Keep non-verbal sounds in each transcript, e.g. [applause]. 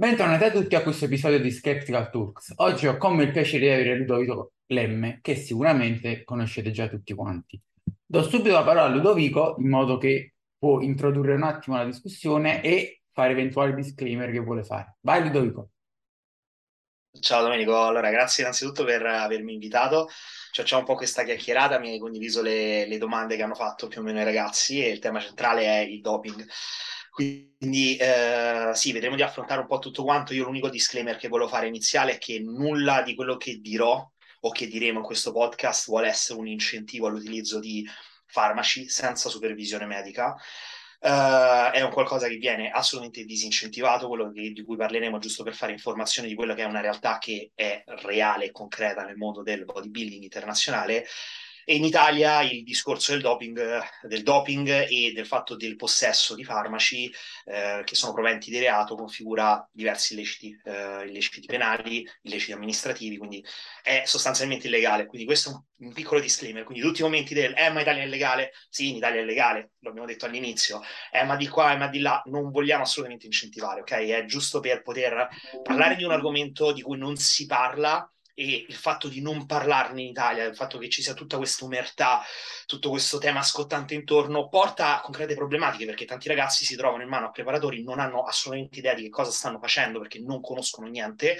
Bentornati a tutti a questo episodio di Skeptical Talks. Oggi ho con me il piacere di avere Ludovico Lemme, che sicuramente conoscete già tutti quanti. Do subito la parola a Ludovico in modo che può introdurre un attimo la discussione e fare eventuali disclaimer che vuole fare. Vai Ludovico. Ciao Domenico, allora grazie innanzitutto per avermi invitato. Cioè, c'è un po' questa chiacchierata, mi hai condiviso le, le domande che hanno fatto più o meno i ragazzi e il tema centrale è il doping. Quindi eh, sì, vedremo di affrontare un po' tutto quanto. Io l'unico disclaimer che volevo fare iniziale è che nulla di quello che dirò o che diremo in questo podcast vuole essere un incentivo all'utilizzo di farmaci senza supervisione medica. Uh, è un qualcosa che viene assolutamente disincentivato, quello che, di cui parleremo giusto per fare informazione di quella che è una realtà che è reale e concreta nel mondo del bodybuilding internazionale e in Italia il discorso del doping, del doping e del fatto del possesso di farmaci eh, che sono proventi di reato configura diversi illeciti, eh, illeciti penali, illeciti amministrativi, quindi è sostanzialmente illegale. Quindi questo è un, un, piccolo disclaimer. Quindi tutti i momenti del eh ma Italia è legale, sì in Italia è legale, lo abbiamo detto all'inizio, eh ma di qua, eh ma di là, non vogliamo assolutamente incentivare, ok? È giusto per poter parlare di un argomento di cui non si parla e il fatto di non parlarne in Italia, il fatto che ci sia tutta questa umertà, tutto questo tema scottante intorno, porta a concrete problematiche perché tanti ragazzi si trovano in mano a preparatori, non hanno assolutamente idea di che cosa stanno facendo perché non conoscono niente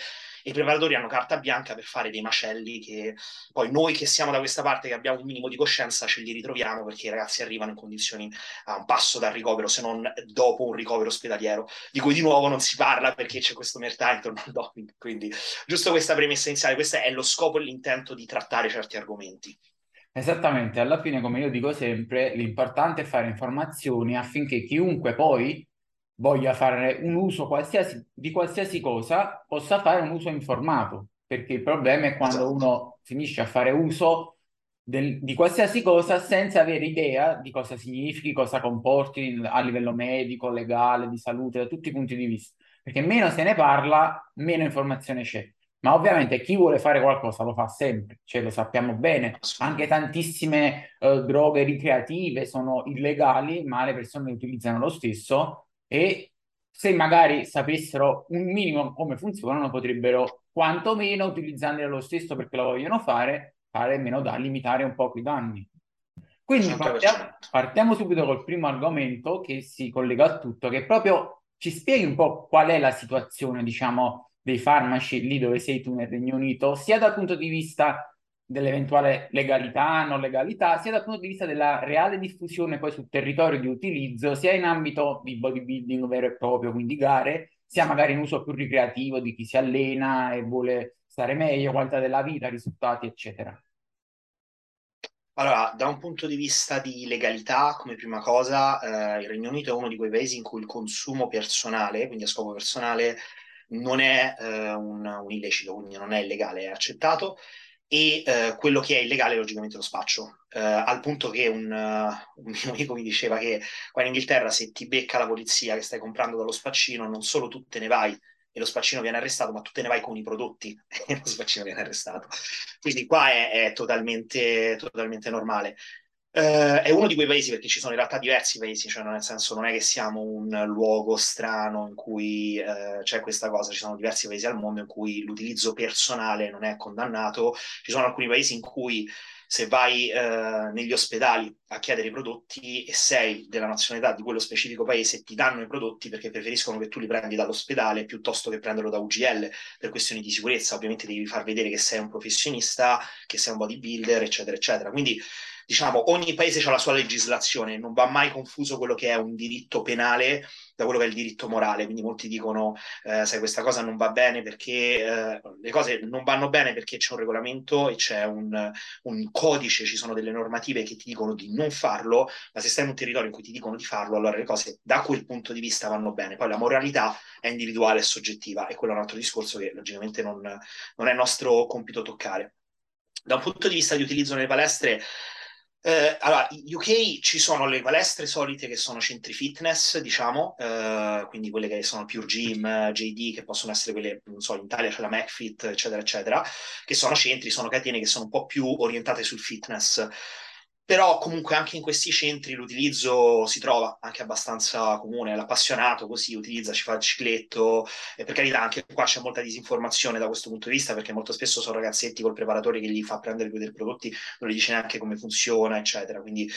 i preparatori hanno carta bianca per fare dei macelli che poi noi che siamo da questa parte, che abbiamo un minimo di coscienza, ce li ritroviamo perché i ragazzi arrivano in condizioni a un passo dal ricovero, se non dopo un ricovero ospedaliero, di cui di nuovo non si parla perché c'è questo mercato intorno al doping. Quindi, giusto questa premessa iniziale, questo è lo scopo e l'intento di trattare certi argomenti. Esattamente, alla fine, come io dico sempre, l'importante è fare informazioni affinché chiunque poi voglia fare un uso qualsiasi, di qualsiasi cosa, possa fare un uso informato, perché il problema è quando esatto. uno finisce a fare uso del, di qualsiasi cosa senza avere idea di cosa significhi, cosa comporti a livello medico, legale, di salute, da tutti i punti di vista. Perché meno se ne parla, meno informazione c'è. Ma ovviamente chi vuole fare qualcosa lo fa sempre, cioè lo sappiamo bene. Anche tantissime uh, droghe ricreative sono illegali, ma le persone le utilizzano lo stesso e se magari sapessero un minimo come funzionano, potrebbero quantomeno utilizzandole lo stesso perché lo vogliono fare, fare meno da limitare un po' i danni. Quindi partiamo, partiamo, subito col primo argomento che si collega a tutto, che proprio ci spieghi un po' qual è la situazione, diciamo, dei farmaci lì dove sei tu nel Regno Unito, sia dal punto di vista dell'eventuale legalità, non legalità, sia dal punto di vista della reale diffusione poi sul territorio di utilizzo, sia in ambito di bodybuilding vero e proprio, quindi gare, sia magari in uso più ricreativo di chi si allena e vuole stare meglio, qualità della vita, risultati, eccetera. Allora, da un punto di vista di legalità, come prima cosa, eh, il Regno Unito è uno di quei paesi in cui il consumo personale, quindi a scopo personale, non è eh, un, un illecito, quindi non è illegale, è accettato e eh, quello che è illegale logicamente lo spaccio, eh, al punto che un, uh, un, mio amico mi diceva che qua in Inghilterra se ti becca la polizia che stai comprando dallo spaccino, non solo tu te ne vai e lo spaccino viene arrestato, ma tu te ne vai con i prodotti [laughs] e lo spaccino viene arrestato. Quindi qua è, è totalmente, totalmente normale. Uh, è uno di quei paesi perché ci sono in realtà diversi paesi, cioè nel senso non è che siamo un luogo strano in cui uh, c'è questa cosa, ci sono diversi paesi al mondo in cui l'utilizzo personale non è condannato, ci sono alcuni paesi in cui se vai uh, negli ospedali a chiedere i prodotti e sei della nazionalità di quello specifico paese, ti danno i prodotti perché preferiscono che tu li prendi dall'ospedale piuttosto che prenderlo da UGL per questioni di sicurezza. Ovviamente devi far vedere che sei un professionista, che sei un bodybuilder, eccetera, eccetera. Quindi diciamo, ogni paese ha la sua legislazione, non va mai confuso quello che è un diritto penale da quello che è il diritto morale. Quindi molti dicono, eh, sai, questa cosa non va bene perché eh, le cose non vanno bene perché c'è un regolamento e c'è un, un, codice, ci sono delle normative che ti dicono di non farlo, ma se stai in un territorio in cui ti dicono di farlo, allora le cose da quel punto di vista vanno bene. Poi la moralità è individuale e soggettiva e quello è un altro discorso che logicamente non, non è nostro compito toccare. Da un punto di vista di utilizzo nelle palestre, eh, allora, in UK ci sono le palestre solite che sono centri fitness, diciamo, eh, quindi quelle che sono Pure Gym, JD, che possono essere quelle, non so, in Italia c'è la McFit, eccetera, eccetera, che sono centri, sono catene che sono un po' più orientate sul fitness. Però comunque anche in questi centri l'utilizzo si trova anche abbastanza comune, l'appassionato così utilizza, ci fa il cicletto, e per carità anche qua c'è molta disinformazione da questo punto di vista perché molto spesso sono ragazzetti col preparatore che gli fa prendere più dei prodotti, non gli dice neanche come funziona, eccetera, quindi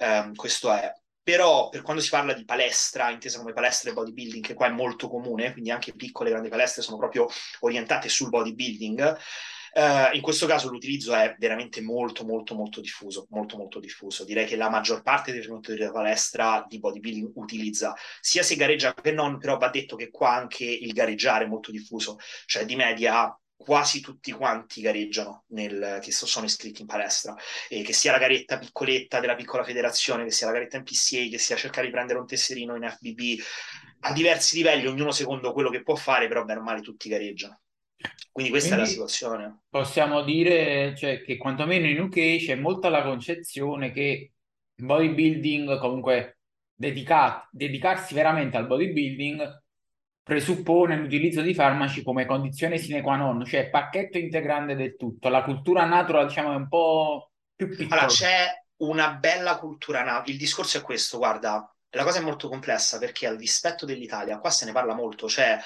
ehm, questo è. Però per quando si parla di palestra, intesa come palestra e bodybuilding, che qua è molto comune, quindi anche piccole e grandi palestre sono proprio orientate sul bodybuilding, Uh, in questo caso l'utilizzo è veramente molto, molto, molto diffuso, molto, molto diffuso. Direi che la maggior parte dei frequentatori della palestra di bodybuilding utilizza, sia se gareggia che non, però va detto che qua anche il gareggiare è molto diffuso, cioè di media quasi tutti quanti gareggiano nel, che sono iscritti in palestra e che sia la garetta piccoletta della piccola federazione che sia la garetta in PCA che sia cercare di prendere un tesserino in FBB a diversi livelli ognuno secondo quello che può fare però bene o male tutti gareggiano quindi questa Quindi è la situazione. Possiamo dire cioè, che quantomeno in UK c'è molta la concezione che bodybuilding, comunque dedica- dedicarsi veramente al bodybuilding, presuppone l'utilizzo di farmaci come condizione sine qua non, cioè pacchetto integrante del tutto. La cultura natural, diciamo, è un po' più piccola. Allora, c'è una bella cultura natural. Il discorso è questo, guarda, la cosa è molto complessa perché al dispetto dell'Italia, qua se ne parla molto, cioè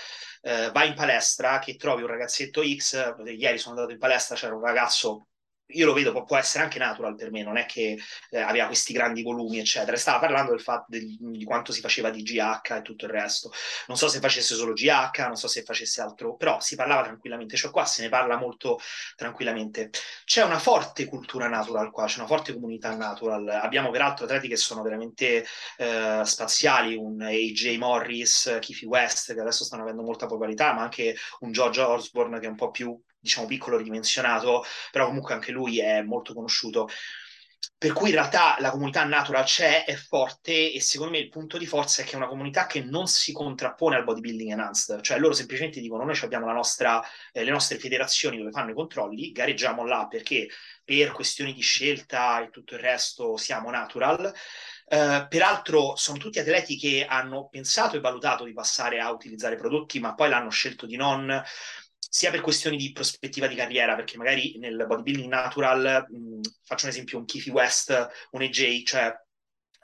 eh, vai in palestra che trovi un ragazzetto X, ieri sono andato in palestra, c'era un ragazzo io lo vedo, può essere anche natural per me, non è che eh, aveva questi grandi volumi, eccetera. Stava parlando del fatto di, di quanto si faceva di GH e tutto il resto. Non so se facesse solo GH, non so se facesse altro, però si parlava tranquillamente, cioè qua se ne parla molto tranquillamente. C'è una forte cultura natural qua, c'è una forte comunità natural. Abbiamo peraltro atleti che sono veramente eh, spaziali, un AJ Morris, Kiffy West, che adesso stanno avendo molta popolarità, ma anche un George Osborne che è un po' più diciamo piccolo ridimensionato, però comunque anche lui è molto conosciuto. Per cui in realtà la comunità natural c'è, è forte e secondo me il punto di forza è che è una comunità che non si contrappone al bodybuilding enhanced, cioè loro semplicemente dicono noi abbiamo nostra, eh, le nostre federazioni dove fanno i controlli, gareggiamo là perché per questioni di scelta e tutto il resto siamo natural. Uh, peraltro sono tutti atleti che hanno pensato e valutato di passare a utilizzare prodotti, ma poi l'hanno scelto di non sia per questioni di prospettiva di carriera, perché magari nel bodybuilding natural, mh, faccio un esempio, un Kiffy West, un AJ, cioè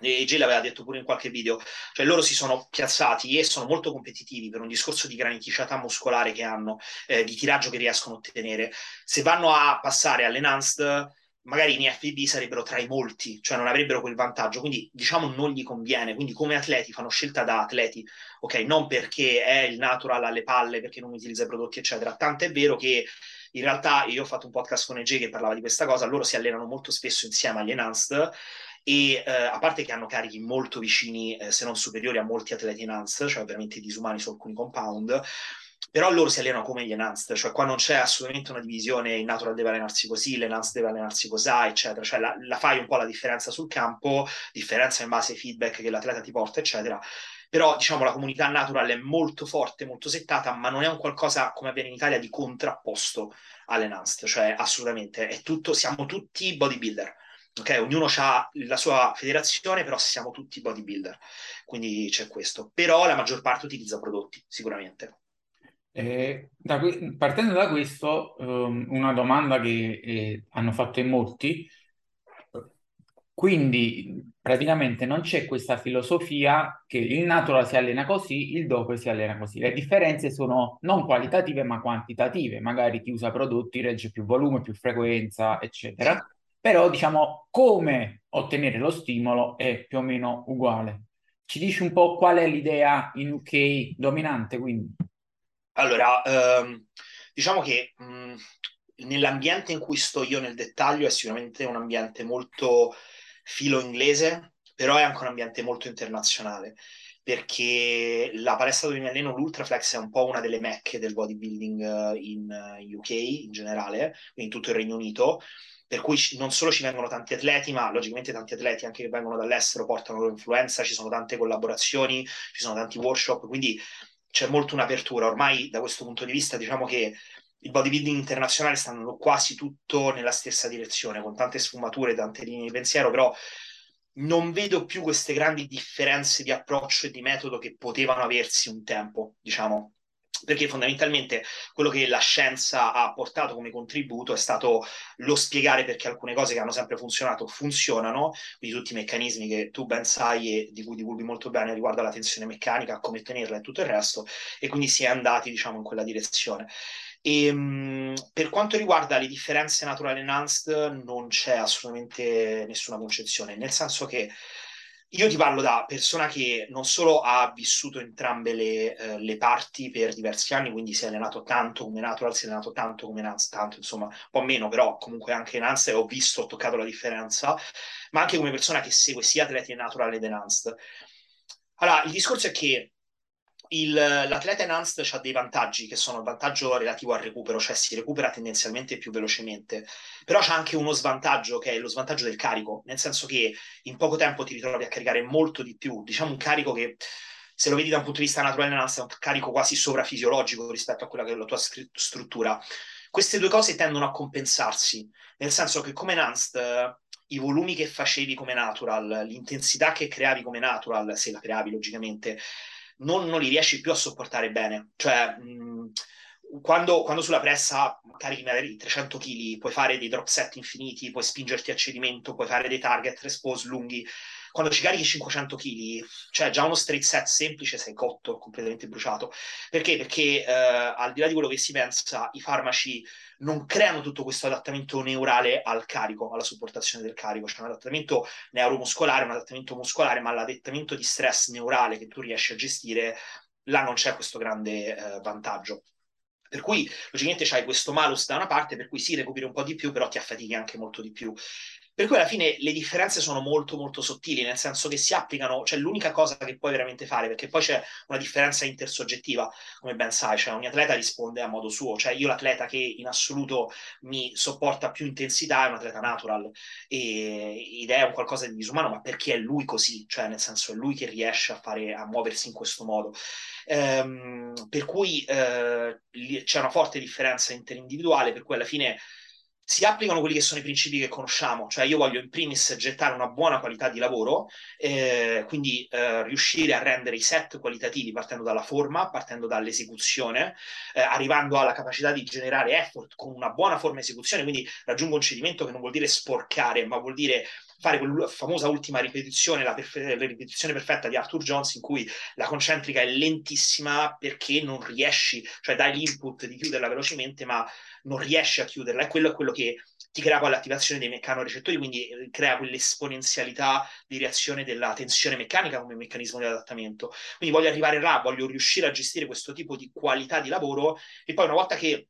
AJ l'aveva detto pure in qualche video, cioè loro si sono piazzati e sono molto competitivi per un discorso di graniticità muscolare che hanno, eh, di tiraggio che riescono a ottenere. Se vanno a passare all'enhanced magari in FBB sarebbero tra i molti, cioè non avrebbero quel vantaggio, quindi diciamo non gli conviene, quindi come atleti fanno scelta da atleti, ok, non perché è il natural alle palle, perché non utilizza i prodotti, eccetera. Tanto è vero che in realtà io ho fatto un podcast con EJ che parlava di questa cosa, loro si allenano molto spesso insieme agli enhanced e eh, a parte che hanno carichi molto vicini, eh, se non superiori a molti atleti enhanced, cioè veramente disumani su alcuni compound, però loro si allenano come gli enhanced, cioè qua non c'è assolutamente una divisione, il natural deve allenarsi così, l'enhanced deve allenarsi così, eccetera, cioè la, la, fai un po' la differenza sul campo, differenza in base ai feedback che l'atleta ti porta, eccetera, però diciamo la comunità natural è molto forte, molto settata, ma non è un qualcosa come avviene in Italia di contrapposto all'enhanced, cioè assolutamente, è tutto, siamo tutti bodybuilder, ok? Ognuno ha la sua federazione, però siamo tutti bodybuilder, quindi c'è questo, però la maggior parte utilizza prodotti, sicuramente. Eh, da partendo da questo, um, una domanda che eh, hanno fatto in molti, quindi praticamente non c'è questa filosofia che il natural si allena così, il dopo si allena così. Le differenze sono non qualitative ma quantitative, magari chi usa prodotti regge più volume, più frequenza, eccetera. Però diciamo come ottenere lo stimolo è più o meno uguale. Ci dici un po' qual è l'idea in UK dominante, quindi? Allora, ehm, diciamo che mh, nell'ambiente in cui sto io nel dettaglio è sicuramente un ambiente molto filo inglese, però è anche un ambiente molto internazionale, perché la palestra dove mi alleno, l'Ultraflex, è un po' una delle mecche del bodybuilding eh, in UK in generale, in tutto il Regno Unito, per cui non solo ci vengono tanti atleti, ma logicamente tanti atleti anche che vengono dall'estero portano loro influenza, ci sono tante collaborazioni, ci sono tanti workshop, quindi c'è molto un'apertura. Ormai da questo punto di vista diciamo che il bodybuilding internazionale sta andando quasi tutto nella stessa direzione, con tante sfumature, tante linee di pensiero, però non vedo più queste grandi differenze di approccio e di metodo che potevano aversi un tempo, diciamo. Perché fondamentalmente quello che la scienza ha portato come contributo è stato lo spiegare perché alcune cose che hanno sempre funzionato funzionano, quindi tutti i meccanismi che tu ben sai e di cui divulghi molto bene riguardo alla tensione meccanica, come tenerla e tutto il resto, e quindi si è andati, diciamo, in quella direzione. E, ehm, mh, per quanto riguarda le differenze natural enhanced, non c'è assolutamente nessuna concezione, nel senso che io ti parlo da persona che non solo ha vissuto entrambe le, eh, le, parti per diversi anni, quindi si è allenato tanto come natural, si è allenato tanto come Nance, tanto insomma, un po' meno, però comunque anche Nance ho visto, ho toccato la differenza, ma anche come persona che segue sia atleti natural ed enhanced. Allora, il discorso è che il, l'atleta enhanced ha dei vantaggi che sono il vantaggio relativo al recupero, cioè si recupera tendenzialmente più velocemente, però c'è anche uno svantaggio che è lo svantaggio del carico, nel senso che in poco tempo ti ritrovi a caricare molto di più, diciamo un carico che se lo vedi da un punto di vista naturale enhanced è un carico quasi sovrafisiologico rispetto a quella che è la tua struttura. Queste due cose tendono a compensarsi, nel senso che come enhanced i volumi che facevi come natural, l'intensità che creavi come natural, se la creavi logicamente, non, non li riesci più a sopportare bene. Cioè, mh, quando, quando, sulla pressa carichi magari 300 kg, puoi fare dei drop set infiniti, puoi spingerti a cedimento, puoi fare dei target respose lunghi. Quando ci carichi 500 kg, cioè già uno straight set semplice sei cotto, completamente bruciato. Perché? Perché eh, al di là di quello che si pensa, i farmaci non creano tutto questo adattamento neurale al carico, alla supportazione del carico, c'è cioè un adattamento neuromuscolare, un adattamento muscolare, ma l'adattamento di stress neurale che tu riesci a gestire, là non c'è questo grande eh, vantaggio. Per cui, logicamente, c'hai questo malus da una parte, per cui sì, recuperi un po' di più, però ti affatichi anche molto di più. Per cui alla fine le differenze sono molto molto sottili, nel senso che si applicano, cioè l'unica cosa che puoi veramente fare, perché poi c'è una differenza intersoggettiva, come ben sai, cioè ogni atleta risponde a modo suo, cioè io l'atleta che in assoluto mi sopporta più intensità è un atleta natural e, ed è un qualcosa di disumano, ma perché è lui così, cioè nel senso è lui che riesce a, fare, a muoversi in questo modo. Ehm, per cui eh, c'è una forte differenza interindividuale, per cui alla fine si applicano quelli che sono i principi che conosciamo, cioè io voglio in primis gettare una buona qualità di lavoro, eh, quindi eh, riuscire a rendere i set qualitativi partendo dalla forma, partendo dall'esecuzione, eh, arrivando alla capacità di generare effort con una buona forma esecuzione, quindi raggiungo un cedimento che non vuol dire sporcare, ma vuol dire fare quella famosa ultima ripetizione, la, perfe- la, ripetizione perfetta di Arthur Jones, in cui la concentrica è lentissima perché non riesci, cioè dai l'input di chiuderla velocemente, ma non riesci a chiuderla. E quello è quello che ti crea poi l'attivazione dei meccanorecettori, quindi eh, crea quell'esponenzialità di reazione della tensione meccanica come meccanismo di adattamento. Quindi voglio arrivare là, voglio riuscire a gestire questo tipo di qualità di lavoro e poi una volta che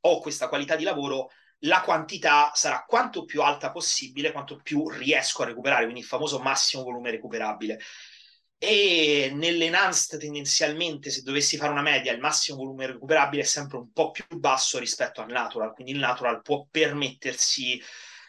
ho questa qualità di lavoro la quantità sarà quanto più alta possibile, quanto più riesco a recuperare, quindi il famoso massimo volume recuperabile. E nell'enhanced tendenzialmente, se dovessi fare una media, il massimo volume recuperabile è sempre un po' più basso rispetto al natural, quindi il natural può permettersi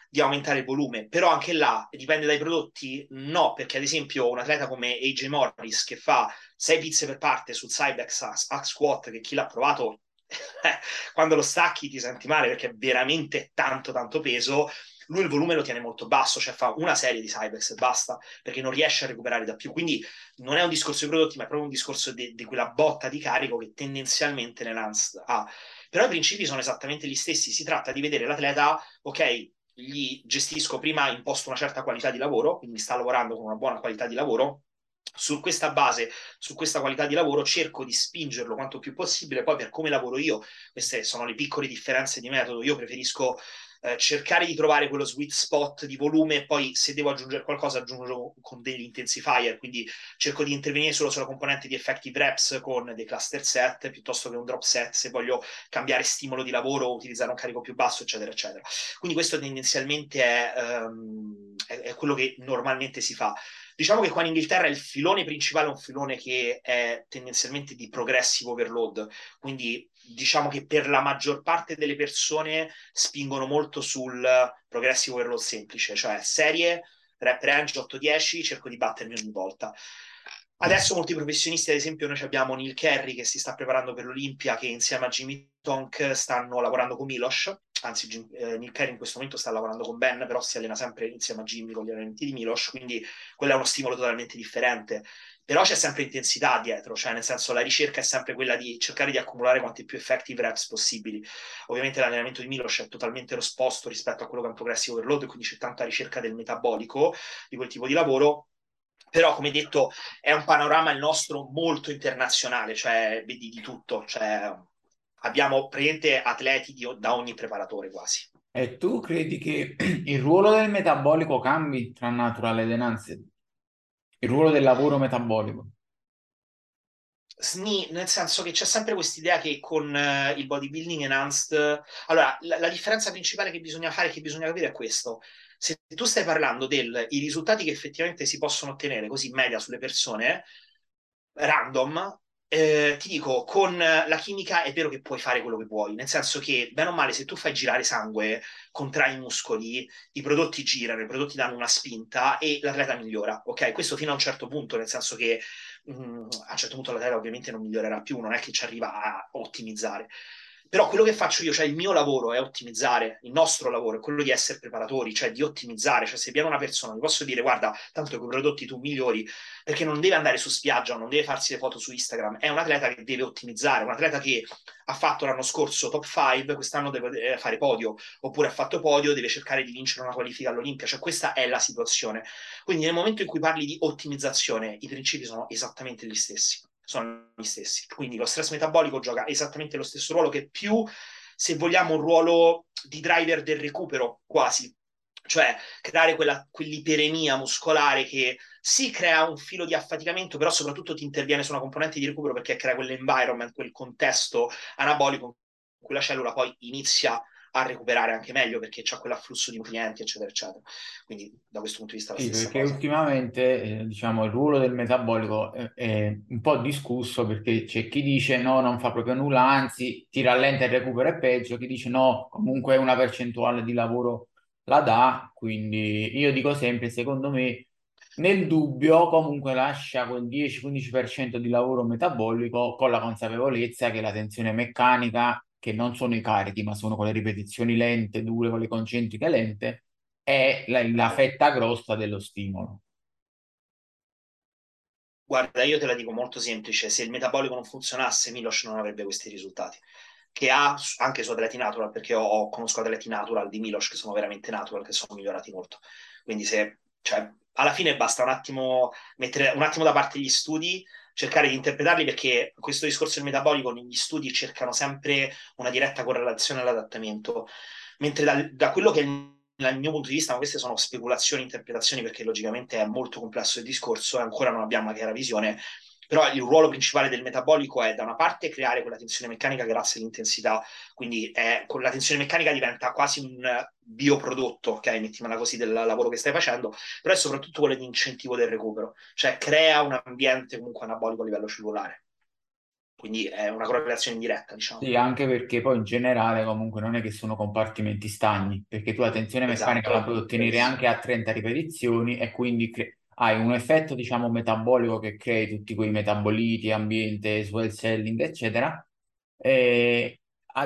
di aumentare il volume, però anche là dipende dai prodotti, no, perché ad esempio un atleta come AJ Morris che fa 6 pizze per parte sul Cybex a squat, che chi l'ha provato [laughs] quando lo stacchi ti senti male perché è veramente tanto tanto peso lui il volume lo tiene molto basso, cioè fa una serie di Cybex e basta, perché non riesce a recuperare da più. Quindi non è un discorso di prodotti, ma è proprio un discorso di, di quella botta di carico che tendenzialmente Nelance ha. Però i principi sono esattamente gli stessi, si tratta di vedere l'atleta, ok, gli gestisco prima imposto una certa qualità di lavoro, quindi sta lavorando con una buona qualità di lavoro, su questa base, su questa qualità di lavoro, cerco di spingerlo quanto più possibile. Poi, per come lavoro io, queste sono le piccole differenze di metodo. Io preferisco eh, cercare di trovare quello sweet spot di volume e poi se devo aggiungere qualcosa aggiungo con degli intensifier, quindi cerco di intervenire solo sulla componente di effective reps con dei cluster set piuttosto che un drop set se voglio cambiare stimolo di lavoro utilizzare un carico più basso, eccetera, eccetera. Quindi questo tendenzialmente è, um, è, è quello che normalmente si fa. Diciamo che qua in Inghilterra il filone principale è un filone che è tendenzialmente di progressive overload, quindi diciamo che per la maggior parte delle persone spingono molto sul progressive overload semplice, cioè serie, rep range 8-10, cerco di battermi ogni volta. Adesso molti professionisti, ad esempio, noi abbiamo Neil Kerry che si sta preparando per l'Olimpia, che insieme a Jimmy Tonk stanno lavorando con Milos, anzi Jim, eh, Neil Kerry in questo momento sta lavorando con Ben, però si allena sempre insieme a Jimmy con gli allenamenti di Milos, quindi quello è uno stimolo totalmente differente. però c'è sempre intensità dietro, cioè nel senso la ricerca è sempre quella di cercare di accumulare quante più effective reps possibili. Ovviamente l'allenamento di Milos è totalmente esposto rispetto a quello che è un progressive overload, quindi c'è tanta ricerca del metabolico di quel tipo di lavoro, però come detto è un panorama il nostro molto internazionale, cioè vedi di tutto, cioè, abbiamo praticamente atleti di, da ogni preparatore quasi. E tu credi che [clears throat] il ruolo del metabolico cambi tra natural ed enhanced? Il ruolo del lavoro metabolico? SNI, nel senso che c'è sempre questa idea che con uh, il bodybuilding enhanced... Allora, la, la, differenza principale che bisogna fare, che bisogna capire è questo. Se tu stai parlando dei risultati che effettivamente si possono ottenere così in media sulle persone, random, eh, ti dico, con la chimica è vero che puoi fare quello che vuoi, nel senso che, bene o male, se tu fai girare sangue, contrai i muscoli, i prodotti girano, i prodotti danno una spinta e l'atleta migliora, ok? Questo fino a un certo punto, nel senso che mh, mm, a un certo punto l'atleta ovviamente non migliorerà più, non è che ci arriva a ottimizzare. Però quello che faccio io, cioè il mio lavoro è ottimizzare, il nostro lavoro è quello di essere preparatori, cioè di ottimizzare, cioè se viene una persona, mi posso dire guarda, tanto i prodotti tu migliori, perché non deve andare su spiaggia, non deve farsi le foto su Instagram, è un atleta che deve ottimizzare, un atleta che ha fatto l'anno scorso top 5, quest'anno deve fare podio, oppure ha fatto podio, deve cercare di vincere una qualifica all'Olimpia, cioè questa è la situazione. Quindi nel momento in cui parli di ottimizzazione, i principi sono esattamente gli stessi sono gli stessi. Quindi lo stress metabolico gioca esattamente lo stesso ruolo che più, se vogliamo, un ruolo di driver del recupero quasi. Cioè creare quella, quell'iperemia muscolare che si crea un filo di affaticamento, però soprattutto ti interviene su una componente di recupero perché crea quell'environment, quel contesto anabolico in cui la cellula poi inizia a recuperare anche meglio perché c'è quell'afflusso di nutrienti, eccetera, eccetera. Quindi da questo punto di vista Sì, perché cosa. ultimamente, eh, diciamo, il ruolo del metabolico è, è un po' discusso perché c'è chi dice no, non fa proprio nulla, anzi ti rallenta il recupero è peggio, chi dice no, comunque una percentuale di lavoro la dà, quindi io dico sempre, secondo me, nel dubbio comunque lascia quel 10-15% di lavoro metabolico con la consapevolezza che la tensione meccanica che non sono i carichi, ma sono quelle ripetizioni lente, dure, con le concentriche lente, è la, la fetta grossa dello stimolo. Guarda, io te la dico molto semplice, se il metabolico non funzionasse, Milos non avrebbe questi risultati, che ha anche su atleti natural, perché ho, conosco atleti natural di Milos che sono veramente natural, che sono migliorati molto. Quindi se, cioè, alla fine basta un attimo mettere un attimo da parte gli studi, cercare di interpretarli perché questo discorso del metabolico negli studi cercano sempre una diretta correlazione all'adattamento, mentre da, da quello che dal mio punto di vista, ma queste sono speculazioni, interpretazioni, perché logicamente è molto complesso il discorso e ancora non abbiamo una chiara visione. Però il ruolo principale del metabolico è da una parte creare quella tensione meccanica grazie all'intensità, quindi è, con la tensione meccanica diventa quasi un bioprodotto, ok, mettiamola così, del lavoro che stai facendo, però è soprattutto quello di incentivo del recupero, cioè crea un ambiente comunque anabolico a livello cellulare. Quindi è una correlazione indiretta, diciamo. Sì, anche perché poi in generale comunque non è che sono compartimenti stagni, perché tu la tensione meccanica esatto, la puoi ottenere anche a 30 ripetizioni e quindi cre- hai un effetto, diciamo, metabolico che crei tutti quei metaboliti, ambiente, swell celling, eccetera, e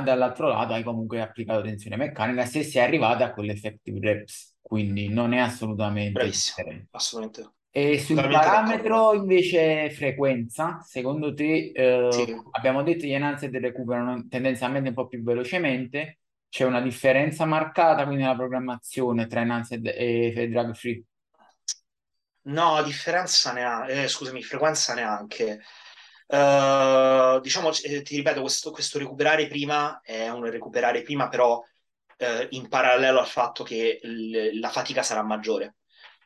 dall'altro lato hai comunque applicato tensione meccanica se sei arrivato a quell'effective reps, quindi non è assolutamente Bravissimo, assolutamente. E sul parametro invece frequenza, secondo te, eh, Sì. abbiamo detto gli enhanced recuperano tendenzialmente un po' più velocemente, c'è una differenza marcata quindi nella programmazione tra enhanced e drug free? No, differenza neanche, eh, scusami, frequenza neanche. Uh, diciamo, eh, ti ripeto, questo, questo, recuperare prima è un recuperare prima, però eh, in parallelo al fatto che l- la fatica sarà maggiore.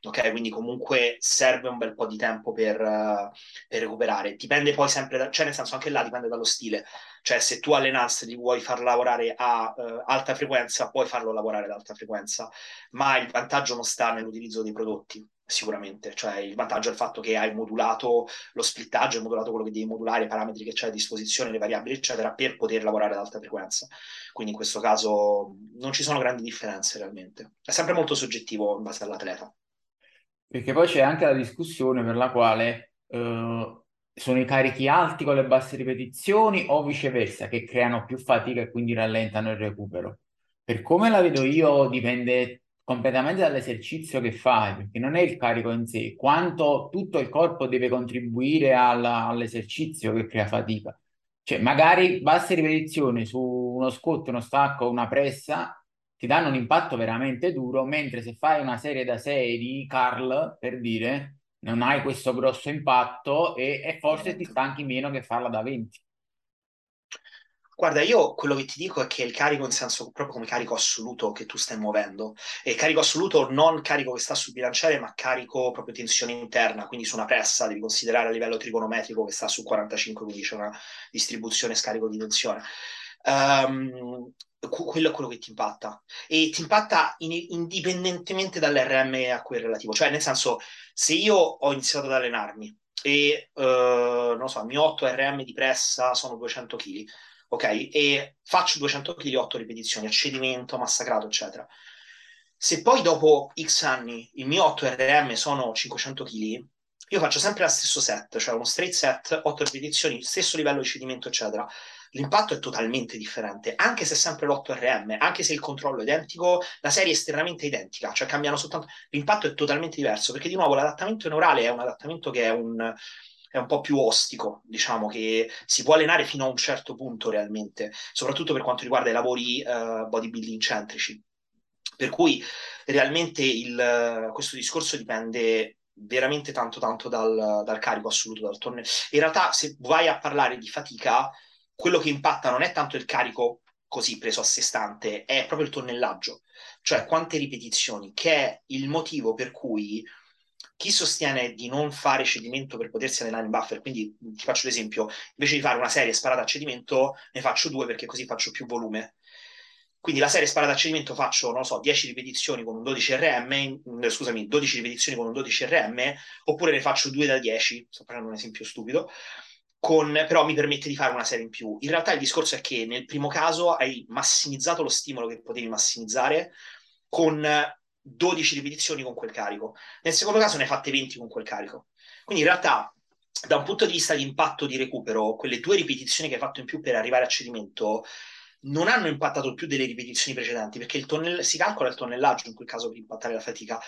Ok, quindi comunque serve un bel po' di tempo per, uh, per recuperare. Dipende poi sempre, da, cioè nel senso anche là dipende dallo stile. Cioè se tu allenarsi li vuoi far lavorare a uh, alta frequenza, puoi farlo lavorare ad alta frequenza, ma il vantaggio non sta nell'utilizzo dei prodotti sicuramente. Cioè, il vantaggio è il fatto che hai modulato lo splittaggio, hai modulato quello che devi modulare, i parametri che c'hai a disposizione, le variabili, eccetera, per poter lavorare ad alta frequenza. Quindi in questo caso non ci sono grandi differenze realmente. È sempre molto soggettivo in base all'atleta. Perché poi c'è anche la discussione per la quale eh, sono i carichi alti con le basse ripetizioni o viceversa, che creano più fatica e quindi rallentano il recupero. Per come la vedo io, dipende completamente dall'esercizio che fai, perché non è il carico in sé, quanto tutto il corpo deve contribuire alla, all'esercizio che crea fatica. Cioè, magari basse ripetizioni su uno squat, uno stacco, una pressa ti danno un impatto veramente duro, mentre se fai una serie da 6 di curl, per dire, non hai questo grosso impatto e, e forse ti stanchi meno che farla da 20. Guarda, io quello che ti dico è che il carico in senso proprio come carico assoluto che tu stai muovendo, e carico assoluto non carico che sta sul bilanciere, ma carico proprio tensione interna, quindi su una pressa devi considerare a livello trigonometrico che sta su 45, quindi c'è una distribuzione scarico di tensione. Um, quello è quello che ti impatta e ti impatta in, indipendentemente dall'RM a cui è relativo, cioè nel senso se io ho iniziato ad allenarmi e uh, non so, il mio 8 RM di pressa sono 200 kg ok? E faccio 200 kg 8 ripetizioni, accedimento, massacrato, eccetera. Se poi dopo X anni il mio 8 RM sono 500 kg, io faccio sempre lo stesso set, cioè uno straight set, 8 ripetizioni, stesso livello di cedimento, eccetera. L'impatto è totalmente differente, anche se è sempre l'8 RM, anche se il controllo è identico, la serie è estremamente identica, cioè cambiano soltanto. L'impatto è totalmente diverso, perché di nuovo l'adattamento neurale è un adattamento che è un, è un po' più ostico, diciamo che si può allenare fino a un certo punto realmente, soprattutto per quanto riguarda i lavori uh, bodybuilding centrici. Per cui realmente il, questo discorso dipende veramente tanto tanto dal, dal carico assoluto dal torneo. In realtà se vai a parlare di fatica, quello che impatta non è tanto il carico così preso a sé stante, è proprio il tornellaggio, cioè quante ripetizioni, che è il motivo per cui chi sostiene di non fare cedimento per potersi allenare in buffer, quindi ti faccio l'esempio, invece di fare una serie sparata a cedimento, ne faccio due perché così faccio più volume. Quindi la serie sparata a cedimento faccio, non so, 10 ripetizioni con un 12 RM, scusami, 12 ripetizioni con un 12 RM, oppure ne faccio 2 da 10, sto facendo un esempio stupido, con, però mi permette di fare una serie in più. In realtà il discorso è che nel primo caso hai massimizzato lo stimolo che potevi massimizzare con 12 ripetizioni con quel carico. Nel secondo caso ne hai fatte 20 con quel carico. Quindi in realtà, da un punto di vista di impatto di recupero, quelle due ripetizioni che hai fatto in più per arrivare a cedimento non hanno impattato più delle ripetizioni precedenti, perché il tonnell- si calcola il tonnellaggio in quel caso per impattare la fatica.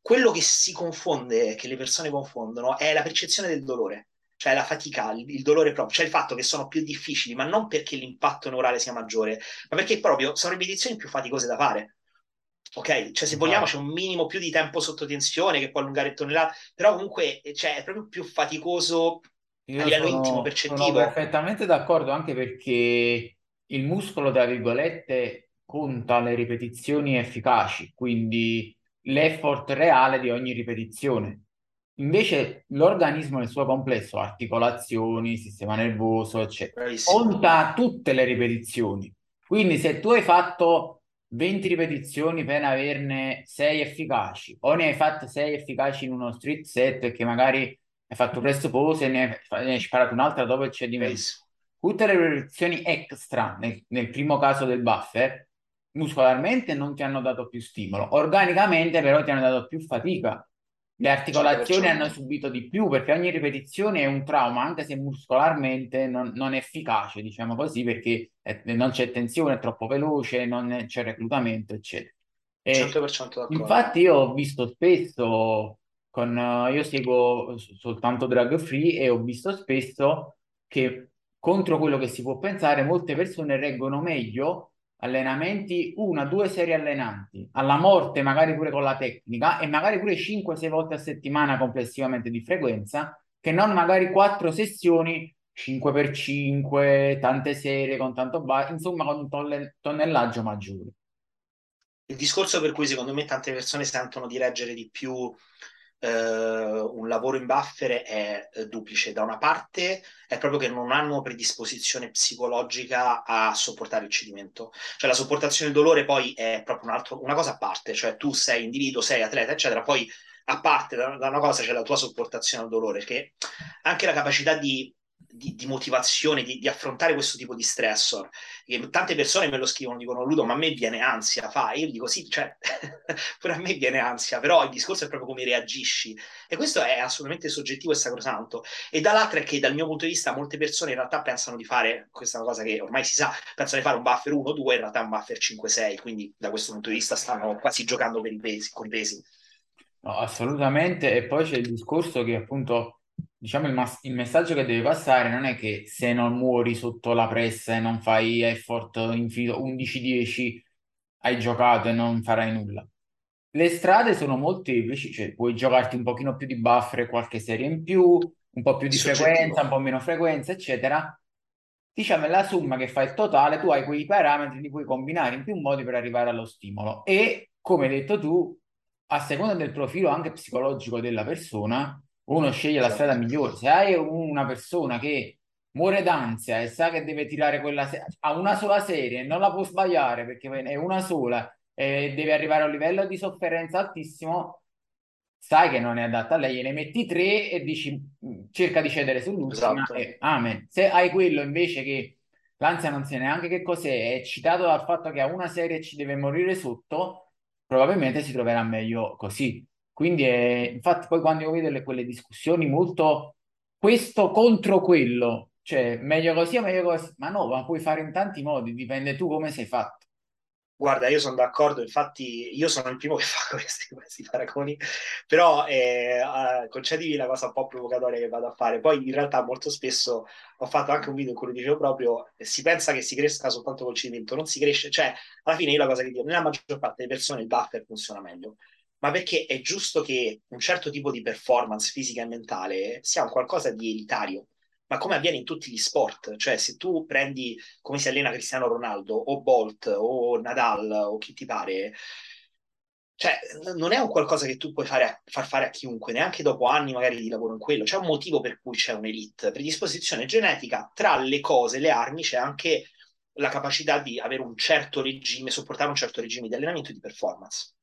Quello che si confonde, che le persone confondono, è la percezione del dolore, cioè la fatica, il, dolore proprio, cioè il fatto che sono più difficili, ma non perché l'impatto neurale sia maggiore, ma perché proprio sono ripetizioni più faticose da fare. Ok, cioè se vogliamo c'è un minimo più di tempo sotto tensione che può allungare il tonnellato, però comunque cioè, è proprio più faticoso Io a livello sono, intimo, percettivo. Sono perfettamente d'accordo anche perché il muscolo, tra virgolette, conta le ripetizioni efficaci, quindi l'effort reale di ogni ripetizione. Invece l'organismo nel suo complesso, articolazioni, sistema nervoso, eccetera, conta tutte le ripetizioni. Quindi se tu hai fatto 20 ripetizioni per averne 6 efficaci, o ne hai fatte 6 efficaci in uno street set perché magari hai fatto presto pose e ne hai, ne hai sparato un'altra dopo il cedimento. Tutte le ripetizioni extra nel, nel primo caso del buffer muscolarmente non ti hanno dato più stimolo, organicamente però ti hanno dato più fatica le articolazioni 100%. hanno subito di più perché ogni ripetizione è un trauma, anche se muscolarmente non, non è efficace, diciamo così, perché è, non c'è tensione, è troppo veloce, non c'è reclutamento, eccetera. E 100% infatti io ho visto spesso, con, io seguo soltanto drug free e ho visto spesso che contro quello che si può pensare molte persone reggono meglio allenamenti, una, due serie allenanti, alla morte magari pure con la tecnica e magari pure 5-6 volte a settimana complessivamente di frequenza, che non magari quattro sessioni 5x5, tante serie con tanto basso, insomma con un tolle- tonnellaggio maggiore. Il discorso per cui secondo me tante persone sentono di reggere di più eh, un lavoro in buffer è eh, duplice. Da una parte è proprio che non hanno predisposizione psicologica a sopportare il cedimento. Cioè la sopportazione del dolore poi è proprio un altro, una cosa a parte, cioè tu sei individuo, sei atleta, eccetera, poi a parte da, da una cosa c'è la tua sopportazione al dolore, che anche la capacità di di, di motivazione, di, di, affrontare questo tipo di stressor. E tante persone me lo scrivono, dicono Ludo, ma a me viene ansia, fa. E io dico sì, cioè, [laughs] pure a me viene ansia, però il discorso è proprio come reagisci. E questo è assolutamente soggettivo e sacrosanto. E dall'altra è che dal mio punto di vista molte persone in realtà pensano di fare, questa cosa che ormai si sa, pensano di fare un buffer 1, 2, in realtà un buffer 5, 6, quindi da questo punto di vista stanno quasi giocando per i pesi, con i pesi. No, assolutamente. E poi c'è il discorso che appunto diciamo, il, mas- il messaggio che deve passare non è che se non muori sotto la pressa e non fai effort infinito 11-10 hai giocato e non farai nulla. Le strade sono molteplici, cioè puoi giocarti un pochino più di buffer, qualche serie in più, un po' più di frequenza, un po' meno frequenza, eccetera. Diciamo, è la somma che fa il totale, tu hai quei parametri, li puoi combinare in più modi per arrivare allo stimolo. E, come hai detto tu, a seconda del profilo anche psicologico della persona, uno sceglie la strada migliore. Se hai una persona che muore d'ansia e sa che deve tirare quella se- a una sola serie non la può sbagliare perché è una sola e deve arrivare a un livello di sofferenza altissimo, sai che non è adatta a lei, gliene metti tre e dici mm, cerca di cedere sull'ultima esatto. e amen. Se hai quello invece che l'ansia non sa neanche che cos'è, è eccitato dal fatto che a una serie ci deve morire sotto, probabilmente si troverà meglio così. Quindi, è, infatti, poi quando io vedo le, quelle discussioni molto questo contro quello, cioè meglio così o meglio così, ma no, ma puoi fare in tanti modi, dipende tu come sei fatto. Guarda, io sono d'accordo, infatti io sono il primo [laughs] che fa questi, questi paragoni, però eh, uh, concedimi la cosa un po' provocatoria che vado a fare. Poi in realtà molto spesso ho fatto anche un video in cui dicevo proprio, si pensa che si cresca soltanto col cedimento, non si cresce, cioè alla fine io la cosa che dico, nella maggior parte delle persone il buffer funziona meglio ma perché è giusto che un certo tipo di performance fisica e mentale sia un qualcosa di elitario, ma come avviene in tutti gli sport, cioè se tu prendi come si allena Cristiano Ronaldo o Bolt o Nadal o chi ti pare, cioè non è un qualcosa che tu puoi fare, far fare a chiunque, neanche dopo anni magari di lavoro in quello, c'è un motivo per cui c'è un'elite, predisposizione genetica, tra le cose, le armi c'è anche la capacità di avere un certo regime, sopportare un certo regime di allenamento e di performance